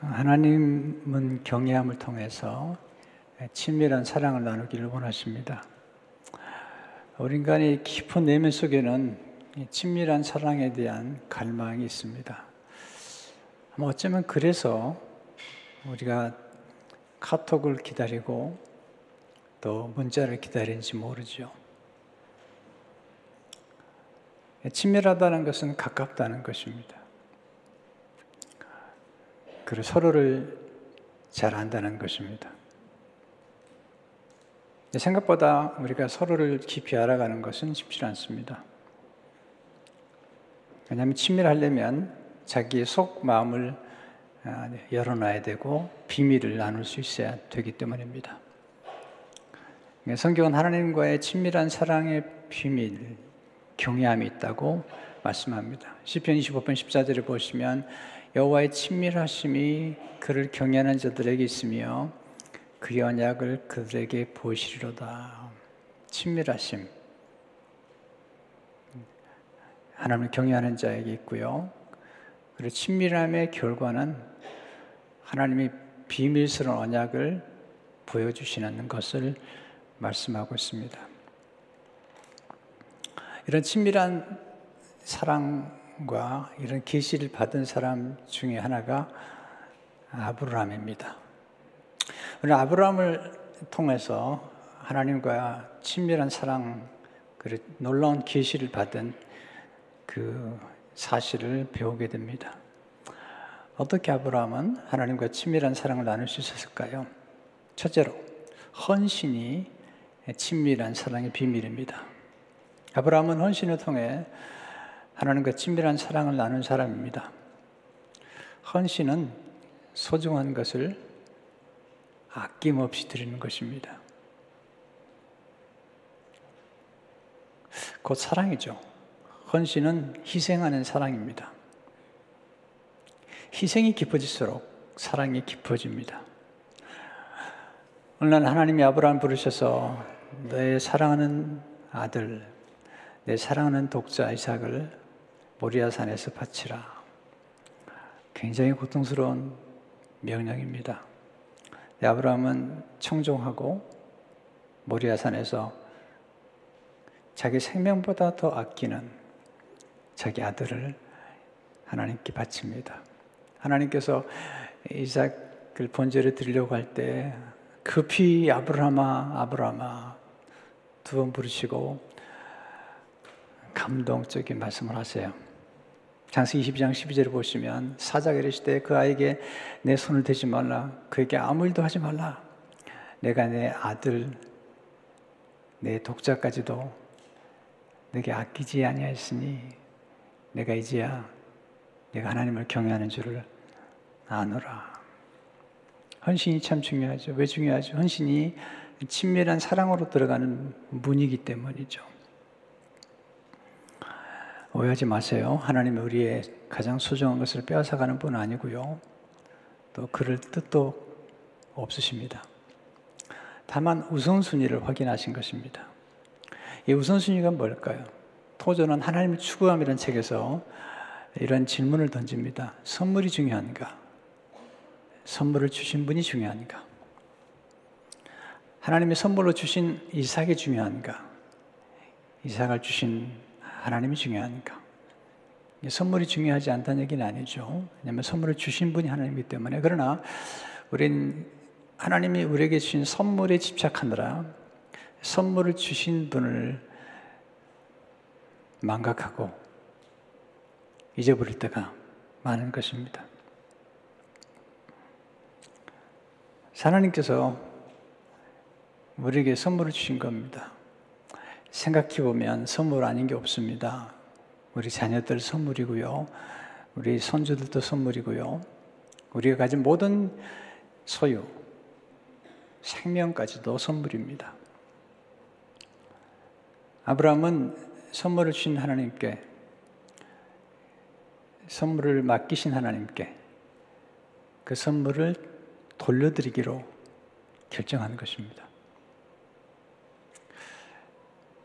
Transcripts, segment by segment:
하나님은 경외함을 통해서 친밀한 사랑을 나누기를 원하십니다. 우리 인간의 깊은 내면 속에는 친밀한 사랑에 대한 갈망이 있습니다. 어쩌면 그래서 우리가 카톡을 기다리고 또 문자를 기다리는지 모르죠. 친밀하다는 것은 가깝다는 것입니다. 그리고 서로를 잘 안다는 것입니다. 생각보다 우리가 서로를 깊이 알아가는 것은 쉽지 않습니다. 왜냐하면 친밀하려면 자기의 속 마음을 아, 열어놔야 되고 비밀을 나눌 수 있어야 되기 때문입니다. 성경은 하나님과의 친밀한 사랑의 비밀, 경외함이 있다고 말씀합니다. 시편 25편 14절을 보시면 여호와의 친밀하심이 그를 경외하는 자들에게 있으며 그의 언약을 그들에게 보시리로다. 친밀하심. 하나님을 경외하는 자에게 있고요. 그리고 친밀함의 결과는 하나님이 비밀스러운 언약을 보여주시는 것을 말씀하고 있습니다. 이런 친밀한 사랑 과 이런 계시를 받은 사람 중에 하나가 아브라함입니다. 오늘 아브라함을 통해서 하나님과 친밀한 사랑, 그 놀라운 계시를 받은 그 사실을 배우게 됩니다. 어떻게 아브라함은 하나님과 친밀한 사랑을 나눌 수 있었을까요? 첫째로 헌신이 친밀한 사랑의 비밀입니다. 아브라함은 헌신을 통해 하나님과 친밀한 사랑을 나눈 사람입니다. 헌신은 소중한 것을 아낌없이 드리는 것입니다. 곧 사랑이죠. 헌신은 희생하는 사랑입니다. 희생이 깊어질수록 사랑이 깊어집니다. 오늘 하나님이 아브라함 부르셔서 내 사랑하는 아들, 내 사랑하는 독자 이삭을 모리아산에서 바치라. 굉장히 고통스러운 명령입니다. 아브라함은 청종하고 모리아산에서 자기 생명보다 더 아끼는 자기 아들을 하나님께 바칩니다. 하나님께서 이삭을 번제를 드리려고 할 때 급히 아브라함아 아브라함아 두 번 부르시고 감동적인 말씀을 하세요. 장세기 22장 12절을 보시면 사자가 이르시되 그 아이에게 내 손을 대지 말라. 그에게 아무 일도 하지 말라. 내가 내 아들 내 독자까지도 내게 아끼지 아니하였으니 내가 이제야 내가 하나님을 경외하는 줄을 아노라. 헌신이 참 중요하죠. 왜 중요하죠? 헌신이 친밀한 사랑으로 들어가는 문이기 때문이죠 오해하지 마세요. 하나님은 우리의 가장 소중한 것을 빼앗아가는 분 아니고요. 또 그럴 뜻도 없으십니다. 다만 우선순위를 확인하신 것입니다. 이 우선순위가 뭘까요? 토저는 하나님을 추구함이라는 책에서 이런 질문을 던집니다. 선물이 중요한가? 선물을 주신 분이 중요한가? 하나님의 선물로 주신 이삭이 중요한가? 이삭을 주신 하나님이 중요하니까. 선물이 중요하지 않다는 얘기는 아니죠. 왜냐하면 선물을 주신 분이 하나님이기 때문에. 그러나 우린 하나님이 우리에게 주신 선물에 집착하느라 선물을 주신 분을 망각하고 잊어버릴 때가 많은 것입니다. 하나님께서 우리에게 선물을 주신 겁니다. 생각해 보면 선물 아닌 게 없습니다. 우리 자녀들 선물이고요. 우리 손주들도 선물이고요. 우리가 가진 모든 소유, 생명까지도 선물입니다. 아브라함은 선물을 주신 하나님께 선물을 맡기신 하나님께 그 선물을 돌려드리기로 결정한 것입니다.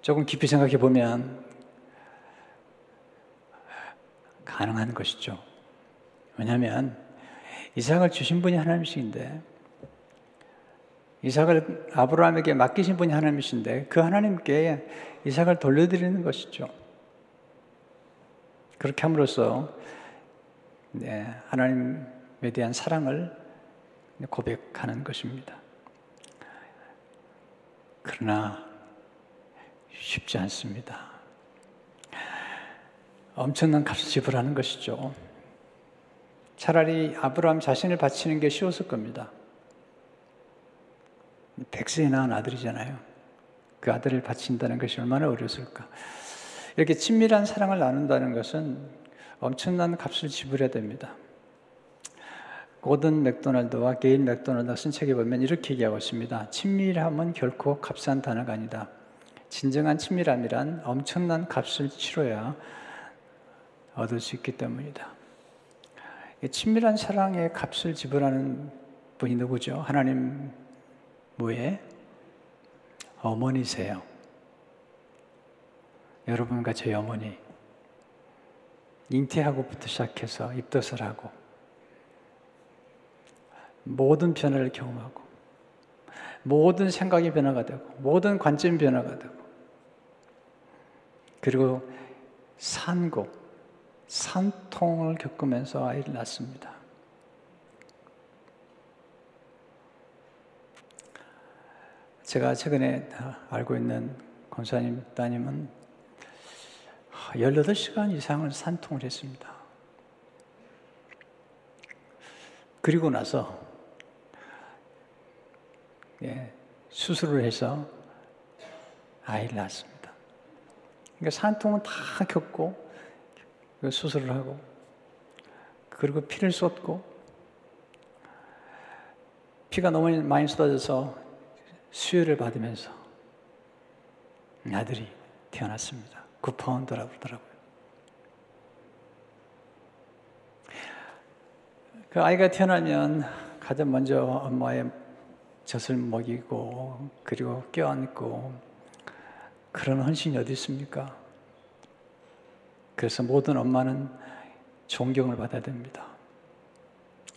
조금 깊이 생각해 보면 가능한 것이죠. 왜냐하면 이삭을 주신 분이 하나님이신데 이삭을 아브라함에게 맡기신 분이 하나님이신데 그 하나님께 이삭을 돌려드리는 것이죠. 그렇게 함으로써 네, 하나님에 대한 사랑을 고백하는 것입니다. 그러나 쉽지 않습니다. 엄청난 값을 지불하는 것이죠. 차라리 아브라함 자신을 바치는 게 쉬웠을 겁니다. 백세에 낳은 아들이잖아요. 그 아들을 바친다는 것이 얼마나 어려웠을까. 이렇게 친밀한 사랑을 나눈다는 것은 엄청난 값을 지불해야 됩니다. 고든 맥도날드와 게일 맥도날드 쓴 책에 보면 이렇게 얘기하고 있습니다. 친밀함은 결코 값싼 단어가 아니다. 진정한 친밀함이란 엄청난 값을 치러야 얻을 수 있기 때문이다. 친밀한 사랑에 값을 지불하는 분이 누구죠? 하나님 뭐에? 어머니세요. 여러분과 제 어머니. 잉태하고부터 시작해서 입덧을 하고 모든 변화를 경험하고 모든 생각이 변화가 되고 모든 관점이 변화가 되고 그리고 산고 산통을 겪으면서 아이를 낳습니다. 제가 최근에 알고 있는 권사님 따님은 18시간 이상을 산통을 했습니다. 그리고 나서 예, 수술을 해서 아이를 낳았습니다. 그러니까 산통은 다 겪고 그 수술을 하고 그리고 피를 쏟고 피가 너무 많이 쏟아져서 수혈을 받으면서 아들이 태어났습니다. 9파운드라고 그러더라고요. 그 아이가 태어나면 가장 먼저 엄마의 젖을 먹이고 그리고 껴안고 그런 헌신이 어디 있습니까? 그래서 모든 엄마는 존경을 받아야 됩니다.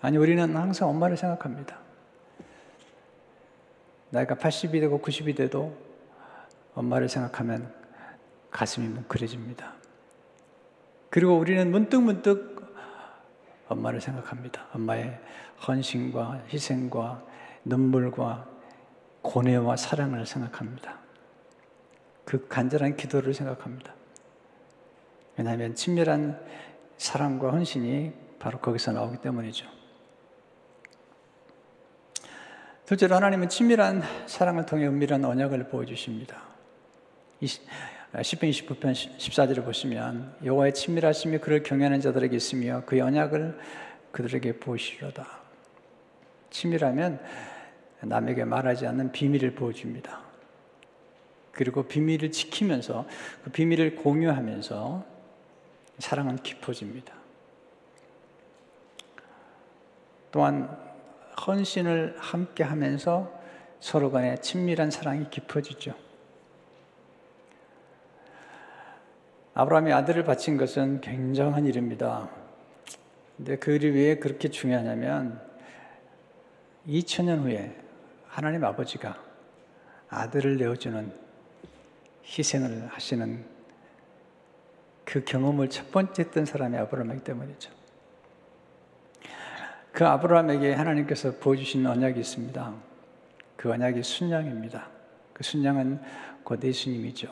아니, 우리는 항상 엄마를 생각합니다. 나이가 80이 되고 90이 돼도 엄마를 생각하면 가슴이 뭉클해집니다. 그리고 우리는 문득문득 엄마를 생각합니다. 엄마의 헌신과 희생과 눈물과 고뇌와 사랑을 생각합니다. 그 간절한 기도를 생각합니다. 왜냐하면 친밀한 사랑과 헌신이 바로 거기서 나오기 때문이죠. 둘째로 하나님은 친밀한 사랑을 통해 은밀한 언약을 보여주십니다. 10편 29편 14절을 보시면 여호와의 친밀하심이 그를 경외하는 자들에게 있으며 그 언약을 그들에게 보시려다. 친밀하면 남에게 말하지 않는 비밀을 보여줍니다. 그리고 비밀을 지키면서 그 비밀을 공유하면서 사랑은 깊어집니다. 또한 헌신을 함께 하면서 서로 간의 친밀한 사랑이 깊어지죠. 아브라함이 아들을 바친 것은 굉장한 일입니다. 근데 그 일이 왜 그렇게 중요하냐면 2000년 후에 하나님 아버지가 아들을 내어주는 희생을 하시는 그 경험을 첫 번째 했던 사람이 아브라함이기 때문이죠. 그 아브라함에게 하나님께서 보여주신 언약이 있습니다. 그 언약이 순양입니다. 그 순양은 곧 예수님이죠.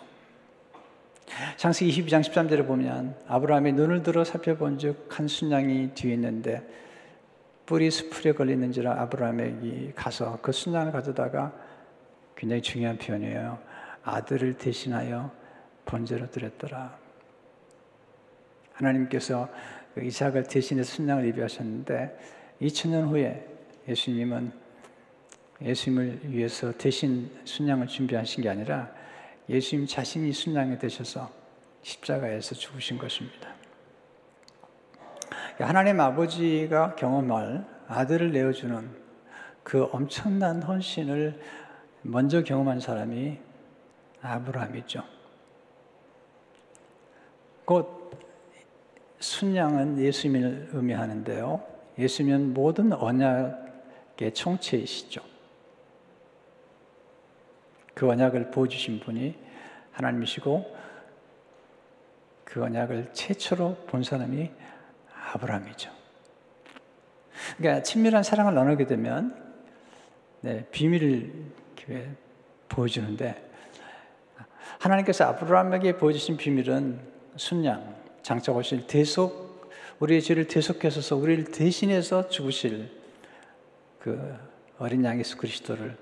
창세기 22장 13절에 보면 아브라함이 눈을 들어 살펴본 적한 순양이 뒤에 있는데 뿔이 수풀에 걸리는지라 아브라함에게 가서 그 순양을 가져다가 굉장히 중요한 표현이에요. 아들을 대신하여 번제로 드렸더라. 하나님께서 그 이삭을 대신해서 순양을 예비하셨는데 2000년 후에 예수님은 예수님을 위해서 대신 순양을 준비하신 게 아니라 예수님 자신이 순양이 되셔서 십자가에서 죽으신 것입니다. 하나님 아버지가 경험할 아들을 내어주는 그 엄청난 헌신을 먼저 경험한 사람이 아브라함이죠. 곧 순양은 예수님을 의미하는데요. 예수님은 모든 언약의 총체이시죠. 그 언약을 보여주신 분이 하나님이시고 그 언약을 최초로 본 사람이 아브라함이죠. 그러니까 친밀한 사랑을 나누게 되면 네, 비밀을 보여주는데 하나님께서 아브라함에게 보여주신 비밀은 순양, 장착하실 대속, 우리의 죄를 대속해서 우리를 대신해서 죽으실 그 어린 양 예수 그리스도를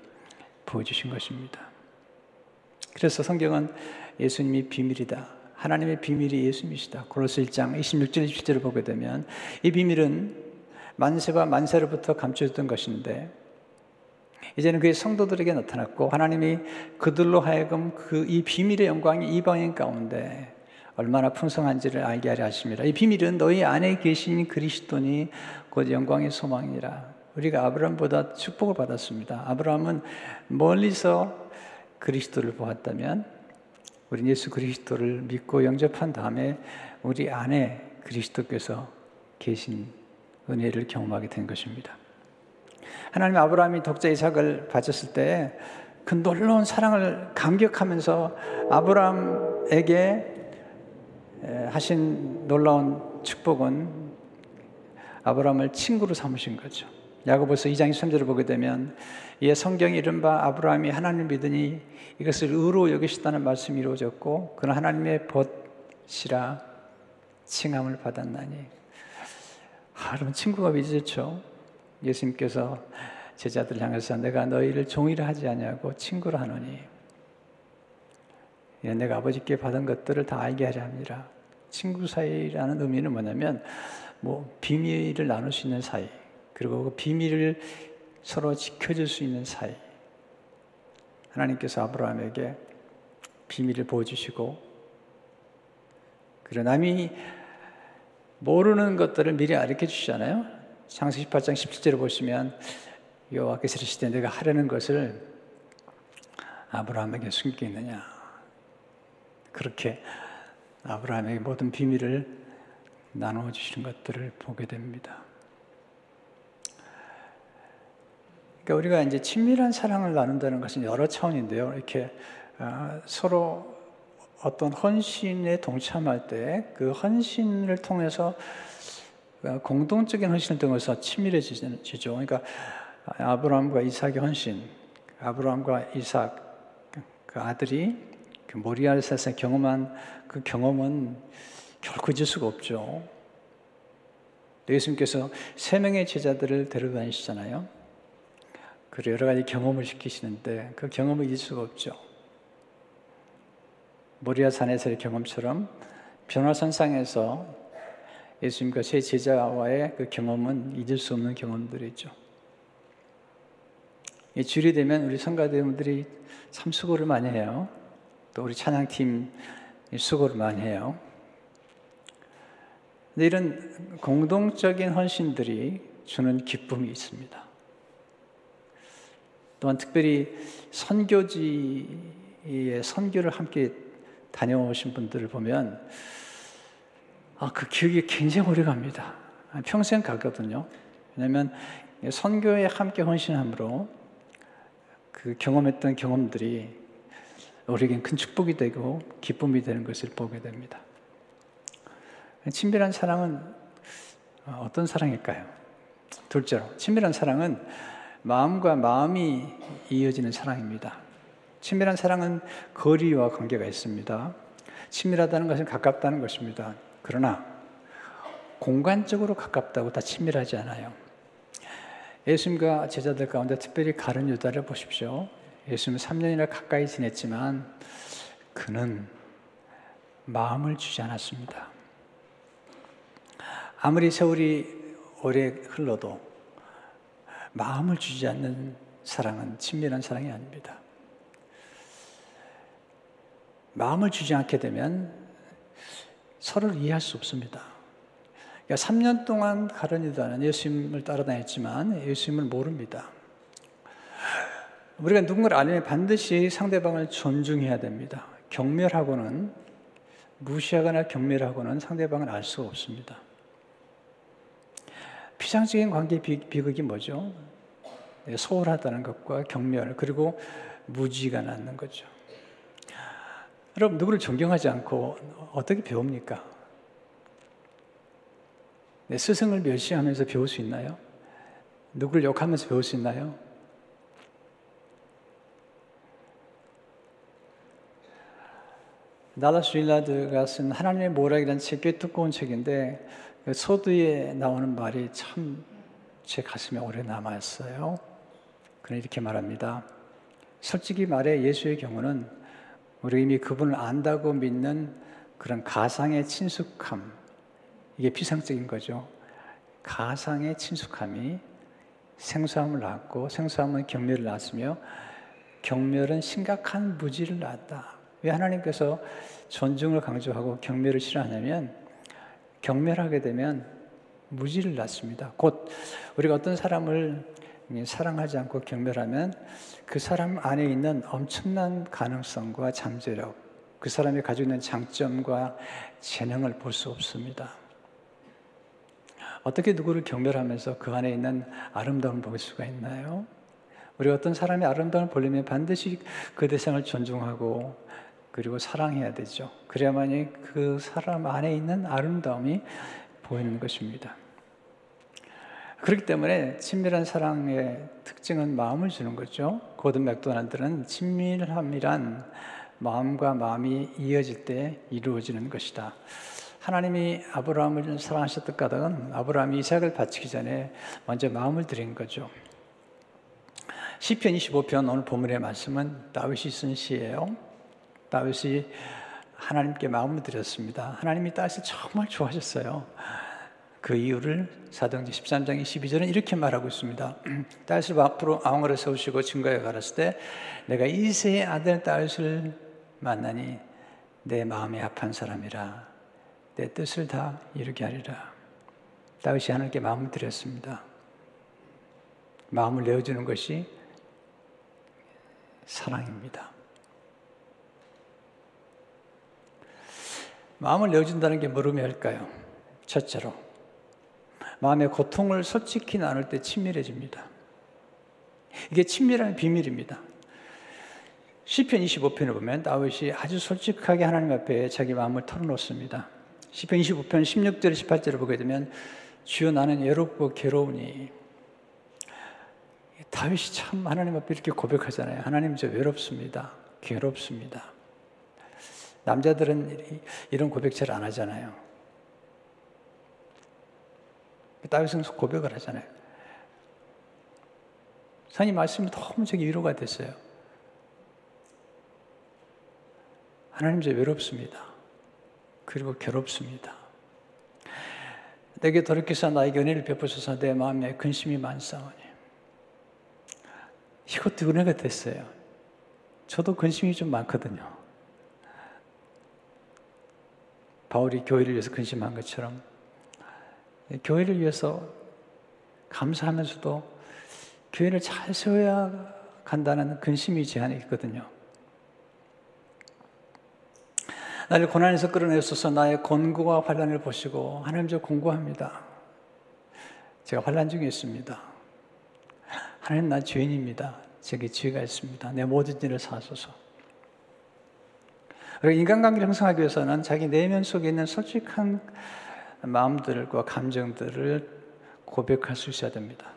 보여주신 것입니다. 그래서 성경은 예수님이 비밀이다. 하나님의 비밀이 예수님이시다. 고로스 1장 26절 27절을 보게 되면 이 비밀은 만세와 만세로부터 감춰졌던 것인데 이제는 그의 성도들에게 나타났고 하나님이 그들로 하여금 그 이 비밀의 영광이 이방인 가운데 얼마나 풍성한지를 알게 하려 하십니다. 이 비밀은 너희 안에 계신 그리스도니 곧 영광의 소망이라. 우리가 아브라함보다 축복을 받았습니다. 아브라함은 멀리서 그리스도를 보았다면 우리 예수 그리스도를 믿고 영접한 다음에 우리 안에 그리스도께서 계신 은혜를 경험하게 된 것입니다. 하나님 아브라함이 독자 이삭을 바쳤을 때 그 놀라운 사랑을 감격하면서 아브라함에게 하신 놀라운 축복은 아브라함을 친구로 삼으신 거죠. 야고보서 2장 23절을 보게 되면 이에 성경이 이른바 아브라함이 하나님을 믿으니 이것을 의로 여기시다는 말씀이 이루어졌고 그는 하나님의 벗이라 칭함을 받았나니 아, 여러분 친구가 믿으죠 예수님께서 제자들 향해서 내가 너희를 종이라 하지 아니하고 친구로 하노니 내가 아버지께 받은 것들을 다 알게 하려 합니다. 친구 사이라는 의미는 뭐냐면 뭐 비밀을 나눌 수 있는 사이 그리고 그 비밀을 서로 지켜줄 수 있는 사이. 하나님께서 아브라함에게 비밀을 보여주시고, 그리고 남이 모르는 것들을 미리 알려 주시잖아요. 창세 18장 17절을 보시면 여호와께서 이르시되 내가 하려는 것을 아브라함에게 숨기겠느냐. 그렇게 아브라함에게 모든 비밀을 나누어 주시는 것들을 보게 됩니다. 그러니까 우리가 이제 친밀한 사랑을 나눈다는 것은 여러 차원인데요. 이렇게 어, 서로 어떤 헌신에 동참할 때 그 헌신을 통해서 어, 공동적인 헌신을 통해서 친밀해지죠. 그러니까 아브라함과 이삭의 헌신, 아브라함과 이삭 그 아들이 그 모리아에서 경험한 그 경험은 결코 잊을 수가 없죠. 예수님께서 세 명의 제자들을 데려다니시잖아요. 그리고 여러 가지 경험을 시키시는데 그 경험을 잊을 수가 없죠. 모리아 산에서의 경험처럼 변화선상에서 예수님과 세 제자와의 그 경험은 잊을 수 없는 경험들이죠. 이 주일이 되면 우리 성가대원들이 참 수고를 많이 해요. 또 우리 찬양팀 수고를 많이 해요. 근데 이런 공동적인 헌신들이 주는 기쁨이 있습니다. 또한 특별히 선교지의 선교를 함께 다녀오신 분들을 보면 아, 그 기억이 굉장히 오래 갑니다. 평생 가거든요. 왜냐하면 선교에 함께 헌신함으로 그 경험했던 경험들이 우리에겐 큰 축복이 되고 기쁨이 되는 것을 보게 됩니다. 친밀한 사랑은 어떤 사랑일까요? 둘째로, 친밀한 사랑은 마음과 마음이 이어지는 사랑입니다. 친밀한 사랑은 거리와 관계가 있습니다. 친밀하다는 것은 가깝다는 것입니다. 그러나 공간적으로 가깝다고 다 친밀하지 않아요. 예수님과 제자들 가운데 특별히 가른 유다를 보십시오. 예수님은 3년이나 가까이 지냈지만 그는 마음을 주지 않았습니다. 아무리 세월이 오래 흘러도 마음을 주지 않는 사랑은 친밀한 사랑이 아닙니다. 마음을 주지 않게 되면 서로를 이해할 수 없습니다. 그러니까 3년 동안 가르니다는 예수님을 따라다녔지만 예수님을 모릅니다. 우리가 누군가를 알면 반드시 상대방을 존중해야 됩니다. 경멸하고는 무시하거나 경멸하고는 상대방을 알 수가 없습니다. 피상적인 관계 비극이 뭐죠? 네, 소홀하다는 것과 경멸 그리고 무지가 낳는 거죠. 여러분 누구를 존경하지 않고 어떻게 배웁니까? 네, 스승을 멸시하면서 배울 수 있나요? 누구를 욕하면서 배울 수 있나요? 나라스 윌라드가 쓴 하나님의 모락이라는 책, 꽤 두꺼운 책인데 그 소두에 나오는 말이 참 제 가슴에 오래 남았어요. 그는 이렇게 말합니다. 솔직히 말해 예수의 경우는 우리 이미 그분을 안다고 믿는 그런 가상의 친숙함, 이게 피상적인 거죠. 가상의 친숙함이 생수함을 낳고 생수함은 경멸을 낳았으며 경멸은 심각한 무지를 낳았다. 왜 하나님께서 존중을 강조하고 경멸을 싫어하냐면 경멸하게 되면 무지를 낳습니다. 곧 우리가 어떤 사람을 사랑하지 않고 경멸하면 그 사람 안에 있는 엄청난 가능성과 잠재력, 그 사람이 가지고 있는 장점과 재능을 볼 수 없습니다. 어떻게 누구를 경멸하면서 그 안에 있는 아름다움을 볼 수가 있나요? 우리 어떤 사람의 아름다움을 보려면 반드시 그 대상을 존중하고 그리고 사랑해야 되죠. 그래야만이 그 사람 안에 있는 아름다움이 보이는 것입니다. 그렇기 때문에 친밀한 사랑의 특징은 마음을 주는 거죠. 고든 맥도날드는 친밀함이란 마음과 마음이 이어질 때 이루어지는 것이다. 하나님이 아브라함을 사랑하셨던 까닭은 아브라함이 이삭을 바치기 전에 먼저 마음을 드린 거죠. 시편 25편 오늘 본문의 말씀은 다윗이 쓴 시예요. 다윗이 하나님께 마음을 드렸습니다. 하나님이 다윗을 정말 좋아하셨어요. 그 이유를 사도행전 13장 12절은 이렇게 말하고 있습니다. 다윗을 앞으로 왕으로 세우시고 증거에 가랐을 때 내가 이세의 아들 다윗을 만나니 내 마음이 합한 사람이라 내 뜻을 다 이루게 하리라. 다윗이 하나님께 마음을 드렸습니다. 마음을 내어주는 것이 사랑입니다. 마음을 내어준다는 게 뭐로 할까요? 첫째로, 마음의 고통을 솔직히 나눌 때 친밀해집니다. 이게 친밀한 비밀입니다. 시편 25편을 보면 다윗이 아주 솔직하게 하나님 앞에 자기 마음을 털어놓습니다. 시편 25편 16절 18절을 보게 되면 주여 나는 외롭고 괴로우니 다윗이 참 하나님 앞에 이렇게 고백하잖아요. 하나님 저 외롭습니다. 괴롭습니다. 남자들은 이런 고백 잘 안 하잖아요. 다윗은 고백을 하잖아요. 사님 말씀이 너무 저기 위로가 됐어요. 하나님 저 외롭습니다. 그리고 괴롭습니다. 내게 돌이켜서 나에게 은혜를 베푸셔서 내 마음에 근심이 많사오니 이것도 은혜가 됐어요. 저도 근심이 좀 많거든요. 바울이 교회를 위해서 근심한 것처럼 교회를 위해서 감사하면서도 교회를 잘 세워야 간다는 근심이 제 안에 있거든요. 나를 고난에서 끌어내소서 나의 권고와 환란을 보시고 하나님 저 공고합니다. 제가 환란 중에 있습니다. 하나님 나 죄인입니다. 제게 죄가 있습니다. 내 모든 일을 사소서. 그리고 인간관계를 형성하기 위해서는 자기 내면 속에 있는 솔직한 마음들과 감정들을 고백할 수 있어야 됩니다.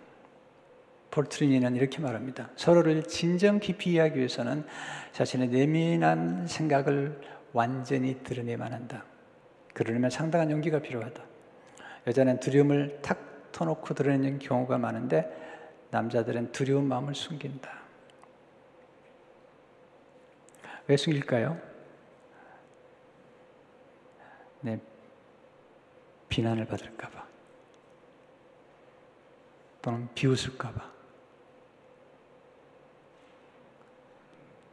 폴트리니는 이렇게 말합니다. 서로를 진정 깊이 이해하기 위해서는 자신의 내면한 생각을 완전히 드러내만 한다. 그러려면 상당한 용기가 필요하다. 여자는 두려움을 탁 터놓고 드러내는 경우가 많은데 남자들은 두려운 마음을 숨긴다. 왜 숨길까요? 내 비난을 받을까봐 또는 비웃을까봐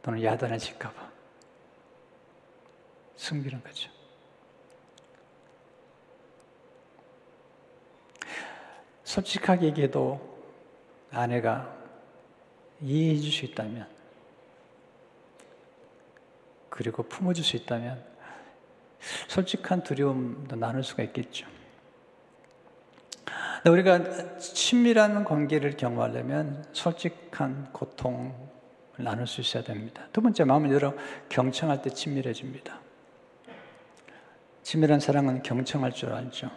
또는 야단해질까봐 숨기는 거죠. 솔직하게 얘기해도 아내가 이해해 줄 수 있다면 그리고 품어줄 수 있다면 솔직한 두려움도 나눌 수가 있겠죠. 우리가 친밀한 관계를 경험하려면 솔직한 고통을 나눌 수 있어야 됩니다. 두 번째, 마음을 열어 경청할 때 친밀해집니다. 친밀한 사랑은 경청할 줄 알죠.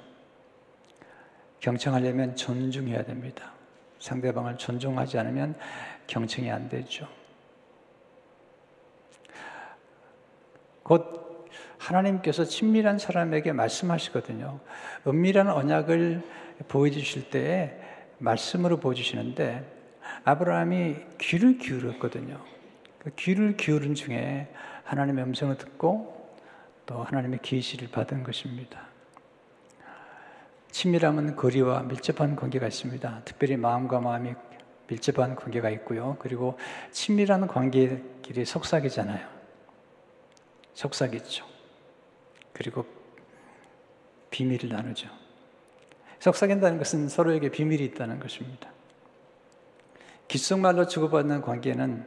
경청하려면 존중해야 됩니다. 상대방을 존중하지 않으면 경청이 안 되죠. 곧 하나님께서 친밀한 사람에게 말씀하시거든요. 은밀한 언약을 보여주실 때에 말씀으로 보여주시는데 아브라함이 귀를 기울였거든요. 그 귀를 기울인 중에 하나님의 음성을 듣고 또 하나님의 계시를 받은 것입니다. 친밀함은 거리와 밀접한 관계가 있습니다. 특별히 마음과 마음이 밀접한 관계가 있고요. 그리고 친밀한 관계끼리 속삭이잖아요. 속삭이죠. 그리고 비밀을 나누죠. 속삭인다는 것은 서로에게 비밀이 있다는 것입니다. 귓속말로 주고받는 관계는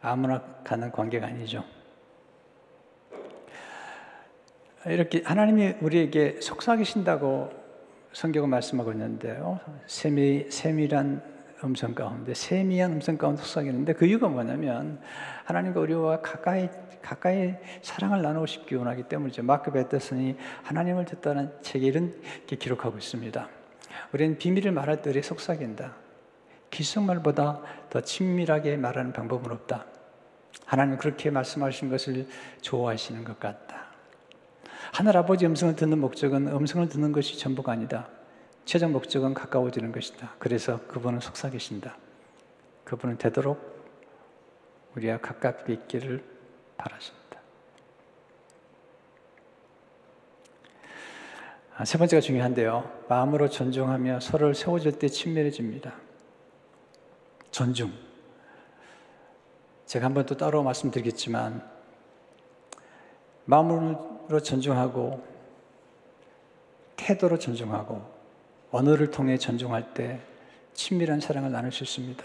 아무나 가는 관계가 아니죠. 이렇게 하나님이 우리에게 속삭이신다고 성경은 말씀하고 있는데요. 세미, 세밀한 음성 가운데, 세미한 음성 가운데 속삭이는데 그 이유가 뭐냐면 하나님과 우리와 가까이, 가까이 사랑을 나누고 싶기 원하기 때문이죠. 마크 베테슨이 하나님을 듣다는 책에 이렇게 기록하고 있습니다. 우리는 비밀을 말할 때 속삭인다. 기속말보다 더 친밀하게 말하는 방법은 없다. 하나님 그렇게 말씀하신 것을 좋아하시는 것 같다. 하늘 아버지 음성을 듣는 목적은 음성을 듣는 것이 전부가 아니다. 최종 목적은 가까워지는 것이다. 그래서 그분은 속삭이신다. 그분은 되도록 우리와 가깝게 있기를 바라신다. 아, 세 번째가 중요한데요. 마음으로 존중하며 서로를 세워줄 때 친밀해집니다. 존중. 제가 한 번 또 따로 말씀드리겠지만, 마음으로 존중하고, 태도로 존중하고, 언어를 통해 존중할 때 친밀한 사랑을 나눌 수 있습니다.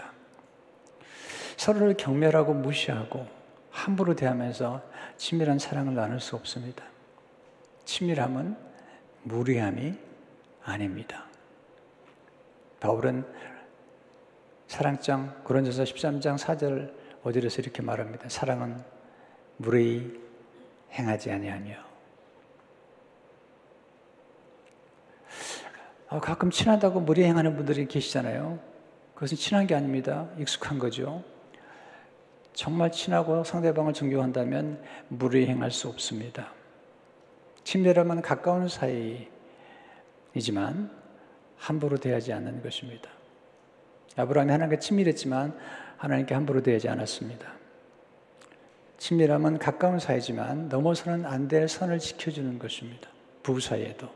서로를 경멸하고 무시하고 함부로 대하면서 친밀한 사랑을 나눌 수 없습니다. 친밀함은 무리함이 아닙니다. 바울은 사랑장 고린도서 13장 4절 5절에서 이렇게 말합니다. 사랑은 무례히 행하지 아니하며 가끔 친하다고 무례히 행하는 분들이 계시잖아요. 그것은 친한 게 아닙니다. 익숙한 거죠. 정말 친하고 상대방을 존경한다면 무례히 행할 수 없습니다. 친밀함은 가까운 사이이지만 함부로 대하지 않는 것입니다. 아브라함이 하나님과 친밀했지만 하나님께 함부로 대하지 않았습니다. 친밀함은 가까운 사이지만 넘어서는 안 될 선을 지켜주는 것입니다. 부부 사이에도,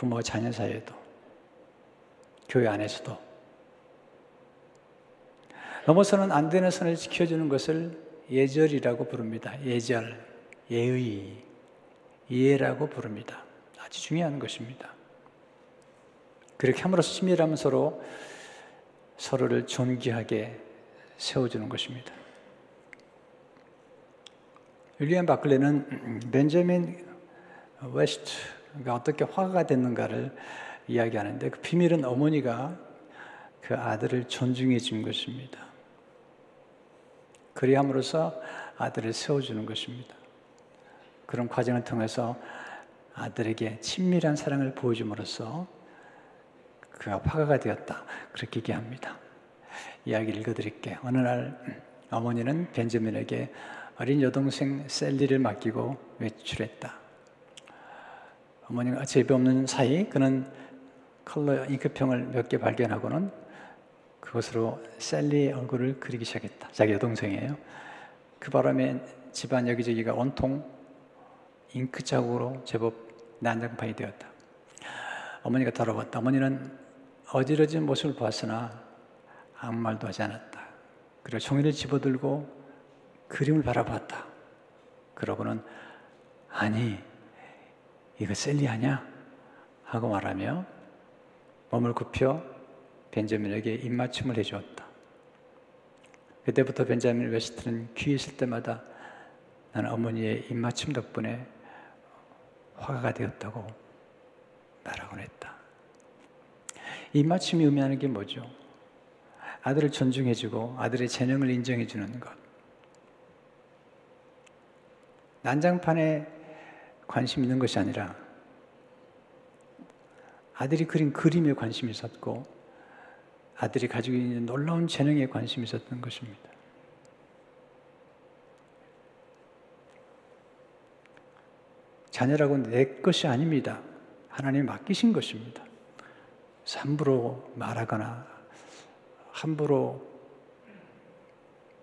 부모 자녀 사이에도, 교회 안에서도. 넘어서는 안 되는 선을 지켜주는 것을 예절이라고 부릅니다. 예절, 예의, 이해라고 부릅니다. 아주 중요한 것입니다. 그렇게 함으로써 친밀함은 서로 서로를 존귀하게 세워주는 것입니다. 윌리엄 바클레는 벤자민 웨스트 가 어떻게 화가 됐는가를 이야기하는데 그 비밀은 어머니가 그 아들을 존중해 준 것입니다. 그리함으로써 아들을 세워주는 것입니다. 그런 과정을 통해서 아들에게 친밀한 사랑을 보여줌으로써 그가 화가가 되었다. 그렇게 얘기합니다. 이야기를 읽어드릴게요. 어느 날 어머니는 벤저민에게 어린 여동생 셀리를 맡기고 외출했다. 어머니가 제비 없는 사이 그는 컬러 잉크병을 몇 개 발견하고는 그것으로 셀리의 얼굴을 그리기 시작했다. 자기 여동생이에요. 그 바람에 집안 여기저기가 온통 잉크 자국으로 제법 난장판이 되었다. 어머니가 돌아왔다. 어머니는 어질러진 모습을 봤으나 아무 말도 하지 않았다. 그리고 종이를 집어들고 그림을 바라봤다. 그러고는 아니 이거 샐리 아냐? 하고 말하며 몸을 굽혀 벤자민에게 입맞춤을 해주었다. 그때부터 벤자민 웨스트는 기회 있을 때마다 나는 어머니의 입맞춤 덕분에 화가 되었다고 말하곤 했다. 입맞춤이 의미하는 게 뭐죠? 아들을 존중해주고 아들의 재능을 인정해주는 것. 난장판에 관심 있는 것이 아니라 아들이 그린 그림에 관심이 있었고 아들이 가지고 있는 놀라운 재능에 관심이 있었던 것입니다. 자녀라고는 내 것이 아닙니다. 하나님이 맡기신 것입니다. 함부로 말하거나 함부로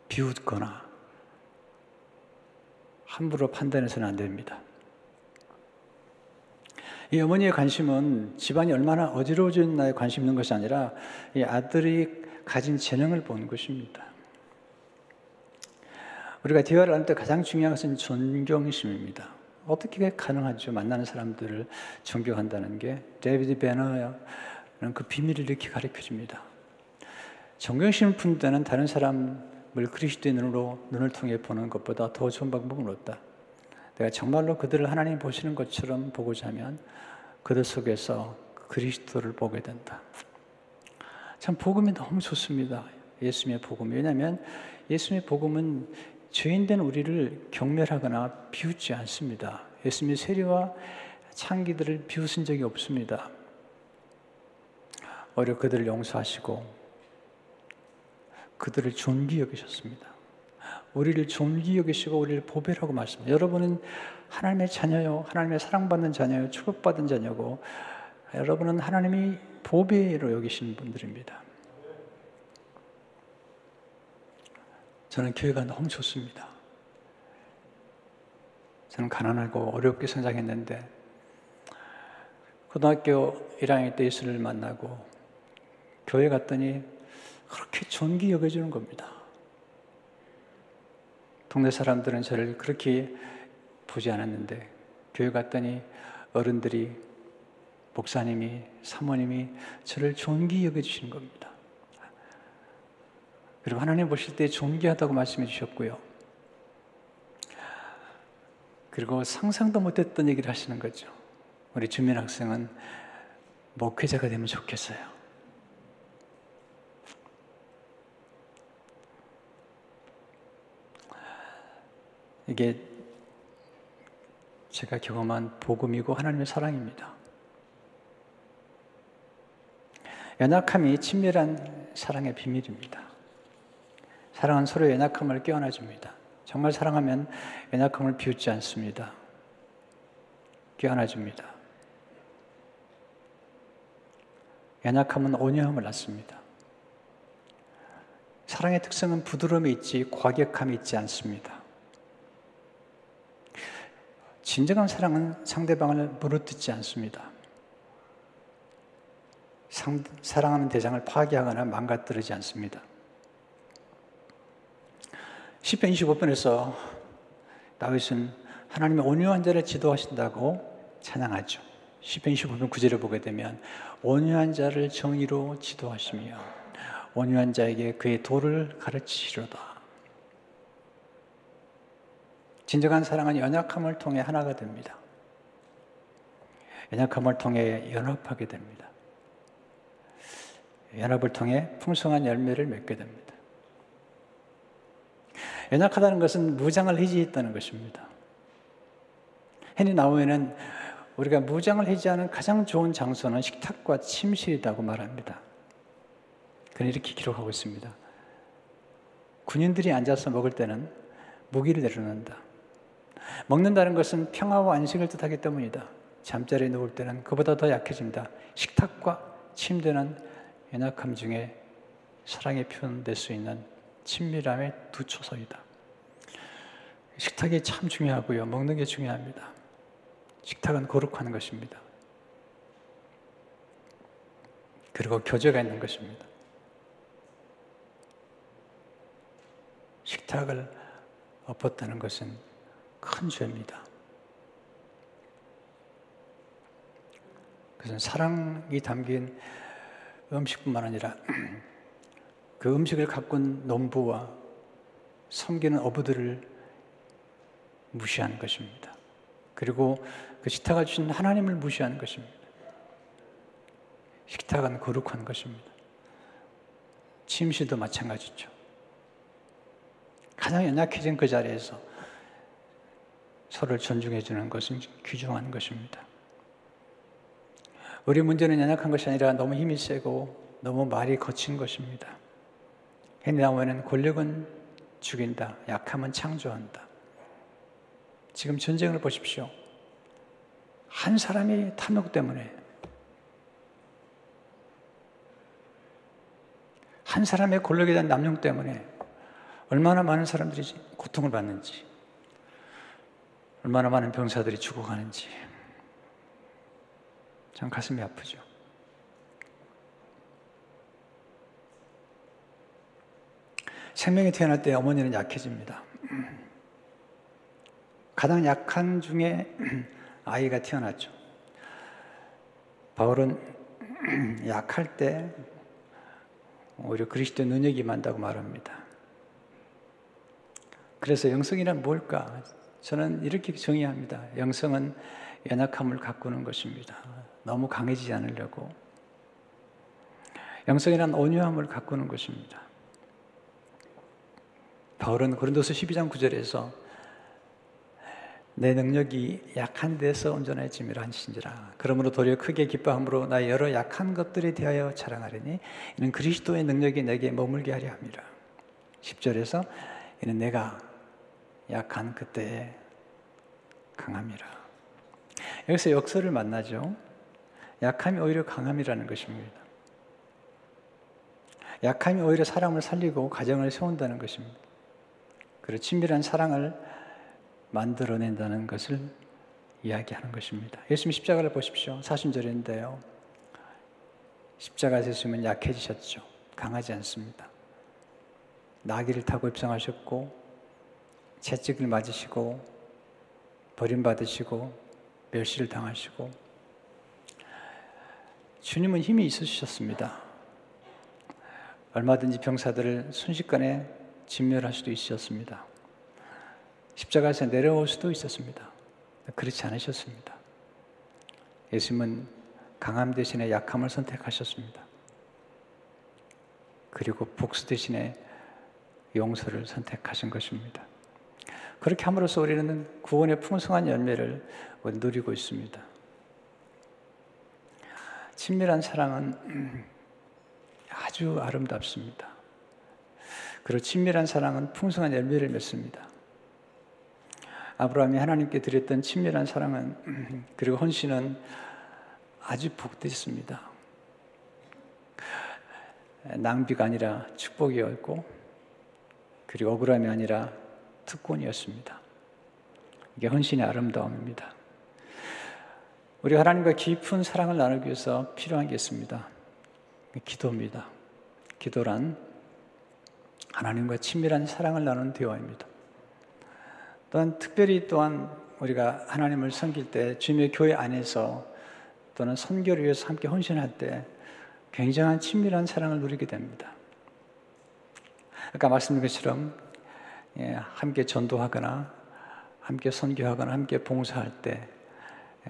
비웃거나 함부로 판단해서는 안 됩니다. 이 어머니의 관심은 집안이 얼마나 어지러워졌나에 관심 있는 것이 아니라 이 아들이 가진 재능을 본 것입니다. 우리가 대화를 하는 때 가장 중요한 것은 존경심입니다. 어떻게 가능하죠? 만나는 사람들을 존경한다는 게 데이비드 베너는 그 비밀을 이렇게 가르쳐 줍니다. 존경심을 품는 데는 다른 사람을 그리스도의 눈을 통해 보는 것보다 더 좋은 방법은 없다. 내가 정말로 그들을 하나님 보시는 것처럼 보고자 하면 그들 속에서 그리스도를 보게 된다. 참 복음이 너무 좋습니다. 예수님의 복음. 왜냐하면 예수님의 복음은 죄인된 우리를 경멸하거나 비웃지 않습니다. 예수님의 세리와 창기들을 비웃은 적이 없습니다. 오히려 그들을 용서하시고 그들을 존귀 여기셨습니다. 우리를 존귀 여기시고 우리를 보배라고 말씀합니다. 여러분은 하나님의 자녀요. 하나님의 사랑받는 자녀요. 축복받은 자녀고 여러분은 하나님이 보배로 여기시는 분들입니다. 저는 교회가 너무 좋습니다. 저는 가난하고 어렵게 성장했는데 고등학교 1학년 때 예수를 만나고 교회 갔더니 그렇게 존귀 여겨주는 겁니다. 동네 사람들은 저를 그렇게 보지 않았는데 교회 갔더니 어른들이 목사님이 사모님이 저를 존귀 여겨 주시는 겁니다. 그리고 하나님 보실 때 존귀하다고 말씀해 주셨고요. 그리고 상상도 못했던 얘기를 하시는 거죠. 우리 주민 학생은 목회자가 되면 좋겠어요. 이게 제가 경험한 복음이고 하나님의 사랑입니다. 연약함이 친밀한 사랑의 비밀입니다. 사랑은 서로 연약함을 깨어나 줍니다. 정말 사랑하면 연약함을 비웃지 않습니다. 깨어나 줍니다. 연약함은 온유함을 낳습니다. 사랑의 특성은 부드러움이 있지 과격함이 있지 않습니다. 진정한 사랑은 상대방을 물어뜯지 않습니다. 상, 사랑하는 대상을 파괴하거나 망가뜨리지 않습니다. 10편 25편에서 다윗은 하나님의 온유한 자를 지도하신다고 찬양하죠. 10편 25편 9절을 보게 되면 온유한 자를 정의로 지도하시며 온유한 자에게 그의 도를 가르치시로다. 진정한 사랑은 연약함을 통해 하나가 됩니다. 연약함을 통해 연합하게 됩니다. 연합을 통해 풍성한 열매를 맺게 됩니다. 연약하다는 것은 무장을 해지했다는 것입니다. 헨리 나우에는 우리가 무장을 해지하는 가장 좋은 장소는 식탁과 침실이라고 말합니다. 그는 이렇게 기록하고 있습니다. 군인들이 앉아서 먹을 때는 무기를 내려놓는다. 먹는다는 것은 평화와 안식을 뜻하기 때문이다. 잠자리에 누울 때는 그보다 더 약해진다. 식탁과 침대는 연약함 중에 사랑이 표현될 수 있는 친밀함의 두 초석이다. 식탁이 참 중요하고요. 먹는 게 중요합니다. 식탁은 거룩한 것입니다. 그리고 교제가 있는 것입니다. 식탁을 엎었다는 것은 큰 죄입니다. 그래서 사랑이 담긴 음식뿐만 아니라 그 음식을 가꾼 농부와 섬기는 어부들을 무시하는 것입니다. 그리고 그 식탁을 주신 하나님을 무시하는 것입니다. 식탁은 거룩한 것입니다. 침시도 마찬가지죠. 가장 연약해진 그 자리에서 서로를 존중해 주는 것은 귀중한 것입니다. 우리 문제는 연약한 것이 아니라 너무 힘이 세고 너무 말이 거친 것입니다. 헨리나무에는 권력은 죽인다, 약함은 창조한다. 지금 전쟁을 보십시오. 한 사람이 탐욕 때문에 한 사람의 권력에 대한 남용 때문에 얼마나 많은 사람들이 고통을 받는지, 얼마나 많은 병사들이 죽어가는지, 참 가슴이 아프죠. 생명이 태어날 때 어머니는 약해집니다. 가장 약한 중에 아이가 태어났죠. 바울은 약할 때 오히려 그리스도 능력이 만다고 말합니다. 그래서 영성이란 뭘까? 저는 이렇게 정의합니다. 영성은 연약함을 가꾸는 것입니다. 너무 강해지지 않으려고. 영성이란 온유함을 가꾸는 것입니다. 바울은 고린도서 12장 9절에서 내 능력이 약한 데서 온전해 짐이라 하신지라. 그러므로 도리어 크게 기뻐함으로 나 여러 약한 것들에 대하여 자랑하리니 이는 그리스도의 능력이 내게 머물게 하려 함이라. 10절에서 이는 내가 약한 그때에 강함이라. 여기서 역설을 만나죠. 약함이 오히려 강함이라는 것입니다. 약함이 오히려 사람을 살리고 가정을 세운다는 것입니다. 그리고 친밀한 사랑을 만들어낸다는 것을 이야기하는 것입니다. 예수님 십자가를 보십시오. 사순절인데요. 십자가에 있으면 약해지셨죠. 강하지 않습니다. 나귀를 타고 입성하셨고 채찍을 맞으시고 버림받으시고 멸시를 당하시고 주님은 힘이 있으셨습니다. 얼마든지 병사들을 순식간에 진멸할 수도 있었습니다. 십자가에서 내려올 수도 있었습니다. 그렇지 않으셨습니다. 예수님은 강함 대신에 약함을 선택하셨습니다. 그리고 복수 대신에 용서를 선택하신 것입니다. 그렇게 함으로써 우리는 구원의 풍성한 열매를 누리고 있습니다. 친밀한 사랑은 아주 아름답습니다. 그리고 친밀한 사랑은 풍성한 열매를 맺습니다. 아브라함이 하나님께 드렸던 친밀한 사랑은 그리고 헌신은 아주 복됐습니다. 낭비가 아니라 축복이었고 그리고 억울함이 아니라 특권이었습니다. 이게 헌신의 아름다움입니다. 우리 하나님과 깊은 사랑을 나누기 위해서 필요한 게 있습니다. 기도입니다. 기도란 하나님과 친밀한 사랑을 나누는 대화입니다. 또한 특별히 또한 우리가 하나님을 섬길 때 주님의 교회 안에서 또는 선교를 위해서 함께 헌신할 때 굉장한 친밀한 사랑을 누리게 됩니다. 아까 말씀드린 것처럼 예, 함께 전도하거나 함께 선교하거나 함께 봉사할 때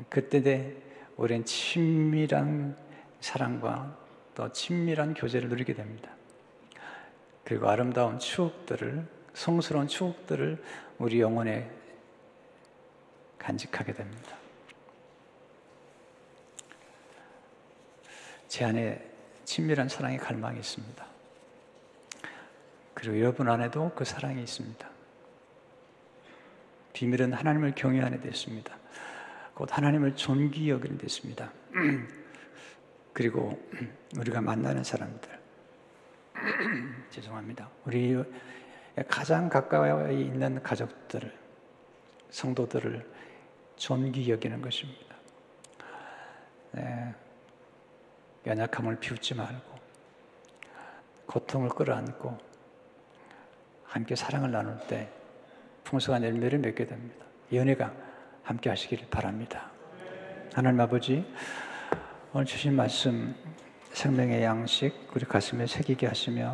그때 우리는 친밀한 사랑과 또 친밀한 교제를 누리게 됩니다. 그리고 아름다운 추억들을 성스러운 추억들을 우리 영혼에 간직하게 됩니다. 제 안에 친밀한 사랑의 갈망이 있습니다. 그리고 여러분 안에도 그 사랑이 있습니다. 비밀은 하나님을 경외하는 데 있습니다. 곧 하나님을 존귀 여기는 데 있습니다. 그리고 우리가 만나는 사람들. 죄송합니다. 우리 가장 가까이 있는 가족들을, 성도들을 존귀 여기는 것입니다. 네, 연약함을 비웃지 말고, 고통을 끌어안고, 함께 사랑을 나눌 때 풍성한 열매를 맺게 됩니다. 연애가 함께 하시길 바랍니다. 하나님 아버지, 오늘 주신 말씀, 생명의 양식, 우리 가슴에 새기게 하시며,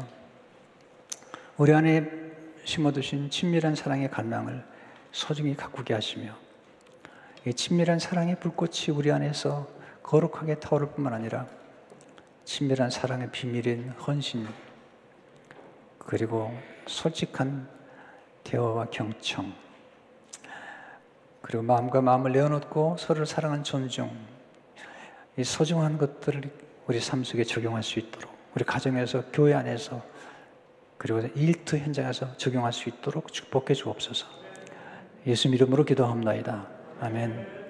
우리 안에 심어두신 친밀한 사랑의 갈망을 소중히 가꾸게 하시며 이 친밀한 사랑의 불꽃이 우리 안에서 거룩하게 타오를 뿐만 아니라 친밀한 사랑의 비밀인 헌신, 그리고 솔직한 대화와 경청, 그리고 마음과 마음을 내어놓고 서로를 사랑하는 존중, 이 소중한 것들을 우리 삶 속에 적용할 수 있도록, 우리 가정에서, 교회 안에서, 그리고 일터 현장에서 적용할 수 있도록 축복해 주옵소서. 예수 이름으로 기도합니다. 아멘.